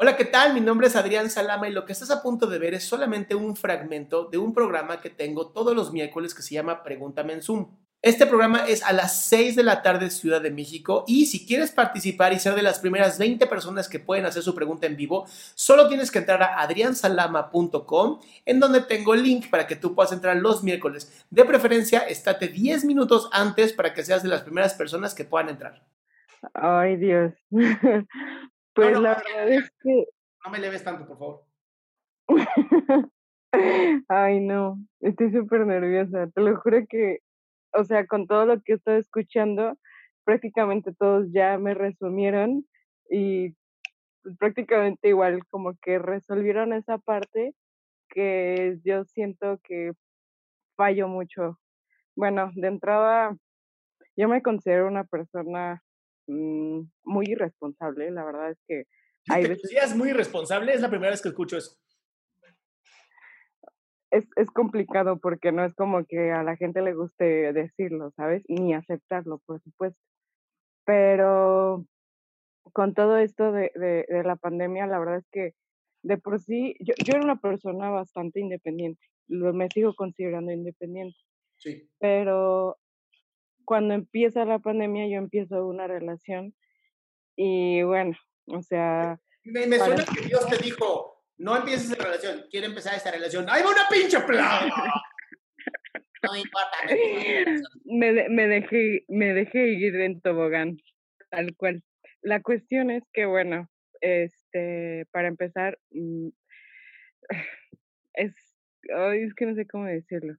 Hola, ¿qué tal? Mi nombre es Adrián Salama y lo que estás a punto de ver es solamente un fragmento de un programa que tengo todos los miércoles que se llama Pregúntame en Zoom. Este programa es a las 6 de la tarde Ciudad de México y si quieres participar y ser de las primeras 20 personas que pueden hacer su pregunta en vivo, solo tienes que entrar a adriansalama.com en donde tengo el link para que tú puedas entrar los miércoles. De preferencia, estate 10 minutos antes para que seas de las primeras personas que puedan entrar. Ay, Dios. Pues No, no, la no, verdad es que, No me leves tanto, por favor. ay, no, estoy súper nerviosa. Te lo juro que, o sea, con todo lo que he estado escuchando, prácticamente todos ya me resumieron y pues, prácticamente igual como que resolvieron esa parte que yo siento que fallo mucho. Bueno, de entrada, yo me considero una persona mm, muy irresponsable. La verdad es que hay ¿Te veces consideras muy irresponsable? Es la primera vez que escucho eso. es, es complicado porque no es como que a la gente le guste decirlo, ¿sabes? Ni aceptarlo, por supuesto. Pero con todo esto de, de, de la pandemia, la verdad es que de por sí, yo, yo era una persona bastante independiente, lo, me sigo considerando independiente, Sí. pero cuando empieza la pandemia yo empiezo una relación y bueno, o sea, Me, me Para- suena que Dios te dijo, no empieces esa relación, quiero empezar esta relación. ¡Ahí va una pinche plaga! No me importa. me, de- me dejé me dejé ir en tobogán tal cual la cuestión es que bueno este para empezar mm, es ay, es que no sé cómo decirlo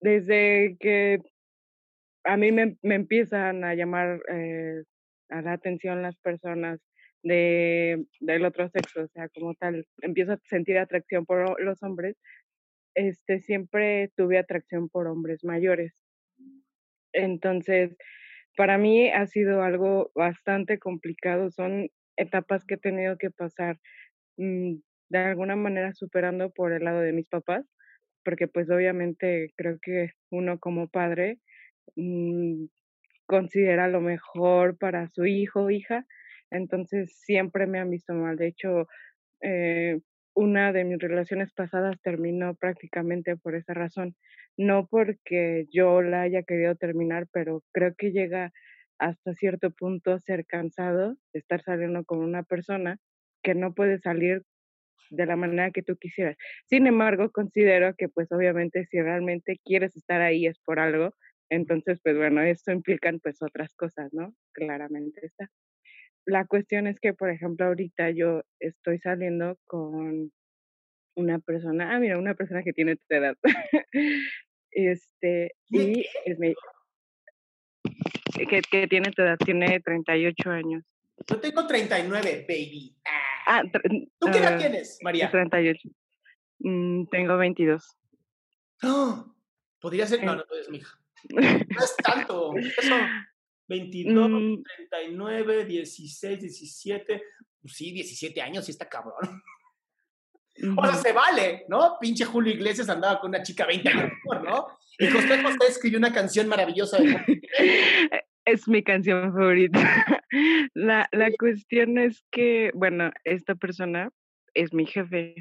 desde que a mí me, me empiezan a llamar eh, a la atención las personas de del otro sexo o sea como tal empiezo a sentir atracción por los hombres este siempre tuve atracción por hombres mayores entonces, para mí ha sido algo bastante complicado. Son etapas que he tenido que pasar mm, de alguna manera superando por el lado de mis papás, porque pues obviamente creo que uno como padre mm, considera lo mejor para su hijo o hija, entonces siempre me han visto mal. De hecho, eh, una de mis relaciones pasadas terminó prácticamente por esa razón. No porque yo la haya querido terminar, pero creo que llega hasta cierto punto a ser cansado de estar saliendo con una persona que no puede salir de la manera que tú quisieras. Sin embargo, considero que pues obviamente si realmente quieres estar ahí es por algo, entonces pues bueno, esto implican pues otras cosas, ¿no? Claramente está. La cuestión es que, por ejemplo, ahorita yo estoy saliendo con una persona, ah, mira, una persona que tiene tu edad. este, ¿Tiene y es mi, que, que tiene tu edad, tiene 38 años. Yo tengo 39, baby. Ah. ¿Tú qué edad ah, tienes, María? 38. Mm, tengo 22. ¡Ah! Podría ser. No, no puedes, mija. No es tanto. Eso. 22, Mm. 39, 16, 17. Pues sí, 17 años, sí está cabrón. O sea, se vale, ¿no? Pinche Julio Iglesias andaba con una chica 20 años ¿no? Y José José escribió una canción maravillosa de Es mi canción favorita. La, la cuestión es que, bueno, esta persona es mi jefe.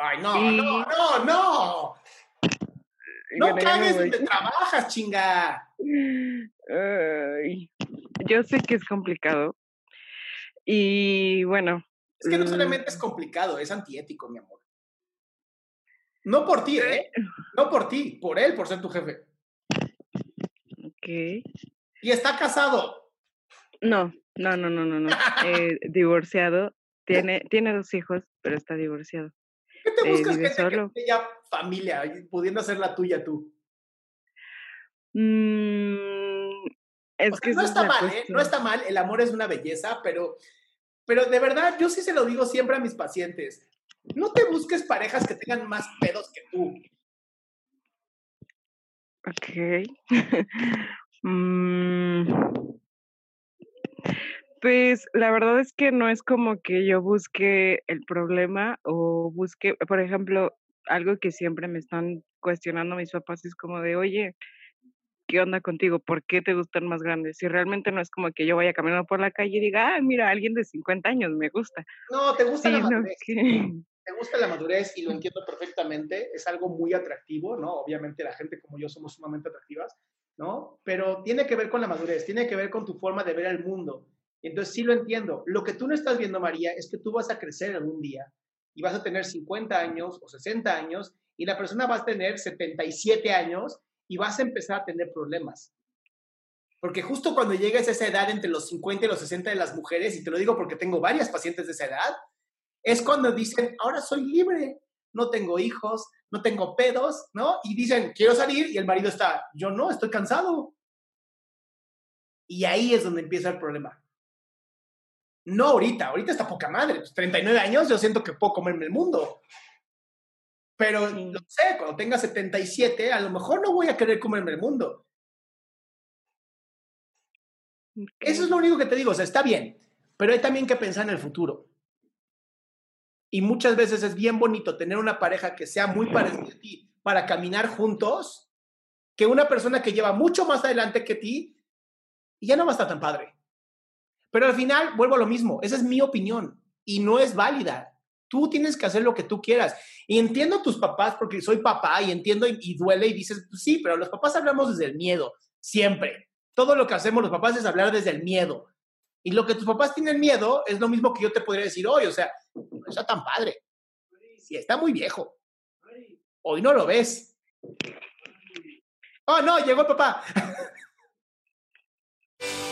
Ay, no, no, no, no. No cagues donde trabajas, chinga. Ay, yo sé que es complicado. Y bueno, Es que no solamente es complicado, es antiético, mi amor. No por ti, ¿eh? No por ti, por él, por ser tu jefe. ok. Y está casado. No, no, no, no, no, no. Eh, divorciado. Tiene, tiene dos hijos, pero está divorciado. ¿Qué te Eh, buscas gente que solo. tiene ya familia, pudiendo hacer la tuya tú? Mm, es O sea, que no está mal, ¿eh? No está mal, el amor es una belleza, pero, pero de verdad, yo sí se lo digo siempre a mis pacientes. No te busques parejas que tengan más pedos que tú. Ok. Mm, Pues la verdad es que no es como que yo busque el problema o busque, por ejemplo, algo que siempre me están cuestionando mis papás es como de, oye, ¿qué onda contigo? ¿Por qué te gustan más grandes? Si realmente no es como que yo vaya caminando por la calle y diga, ah, mira, alguien de 50 años me gusta. No, te gusta la madurez. Te gusta la madurez y lo entiendo perfectamente. Es algo muy atractivo, ¿no? Obviamente la gente como yo somos sumamente atractivas, ¿no? Pero tiene que ver con la madurez, tiene que ver con tu forma de ver el mundo. Entonces sí lo entiendo. Lo que tú no estás viendo, María, es que tú vas a crecer algún día y vas a tener 50 años o 60 años y la persona va a tener 77 años y vas a empezar a tener problemas. Porque justo cuando llegues a esa edad entre los 50 y los 60 de las mujeres, y te lo digo porque tengo varias pacientes de esa edad, es cuando dicen, ahora soy libre, no tengo hijos, no tengo pedos, ¿no? Y dicen, quiero salir y el marido está, yo no, estoy cansado. Y ahí es donde empieza el problema. No ahorita, ahorita está poca madre, pues 39 años yo siento que puedo comerme el mundo. Pero Sí. lo sé, cuando tenga 77, a lo mejor no voy a querer comerme el mundo. Eso es lo único que te digo, o sea, está bien, pero hay también que pensar en el futuro. Y muchas veces es bien bonito tener una pareja que sea muy parecida a ti para caminar juntos, que una persona que lleva mucho más adelante que ti y ya no va a estar tan padre. Pero al final vuelvo a lo mismo, esa es mi opinión y no es válida. Tú tienes que hacer lo que tú quieras. Y entiendo a tus papás porque soy papá y entiendo y, y duele y dices, pues sí, pero los papás hablamos desde el miedo, siempre. Todo lo que hacemos los papás es hablar desde el miedo. Y lo que tus papás tienen miedo es lo mismo que yo te podría decir hoy, o sea, no está tan padre. Sí, está muy viejo. Hoy no lo ves. Oh, no, llegó el papá.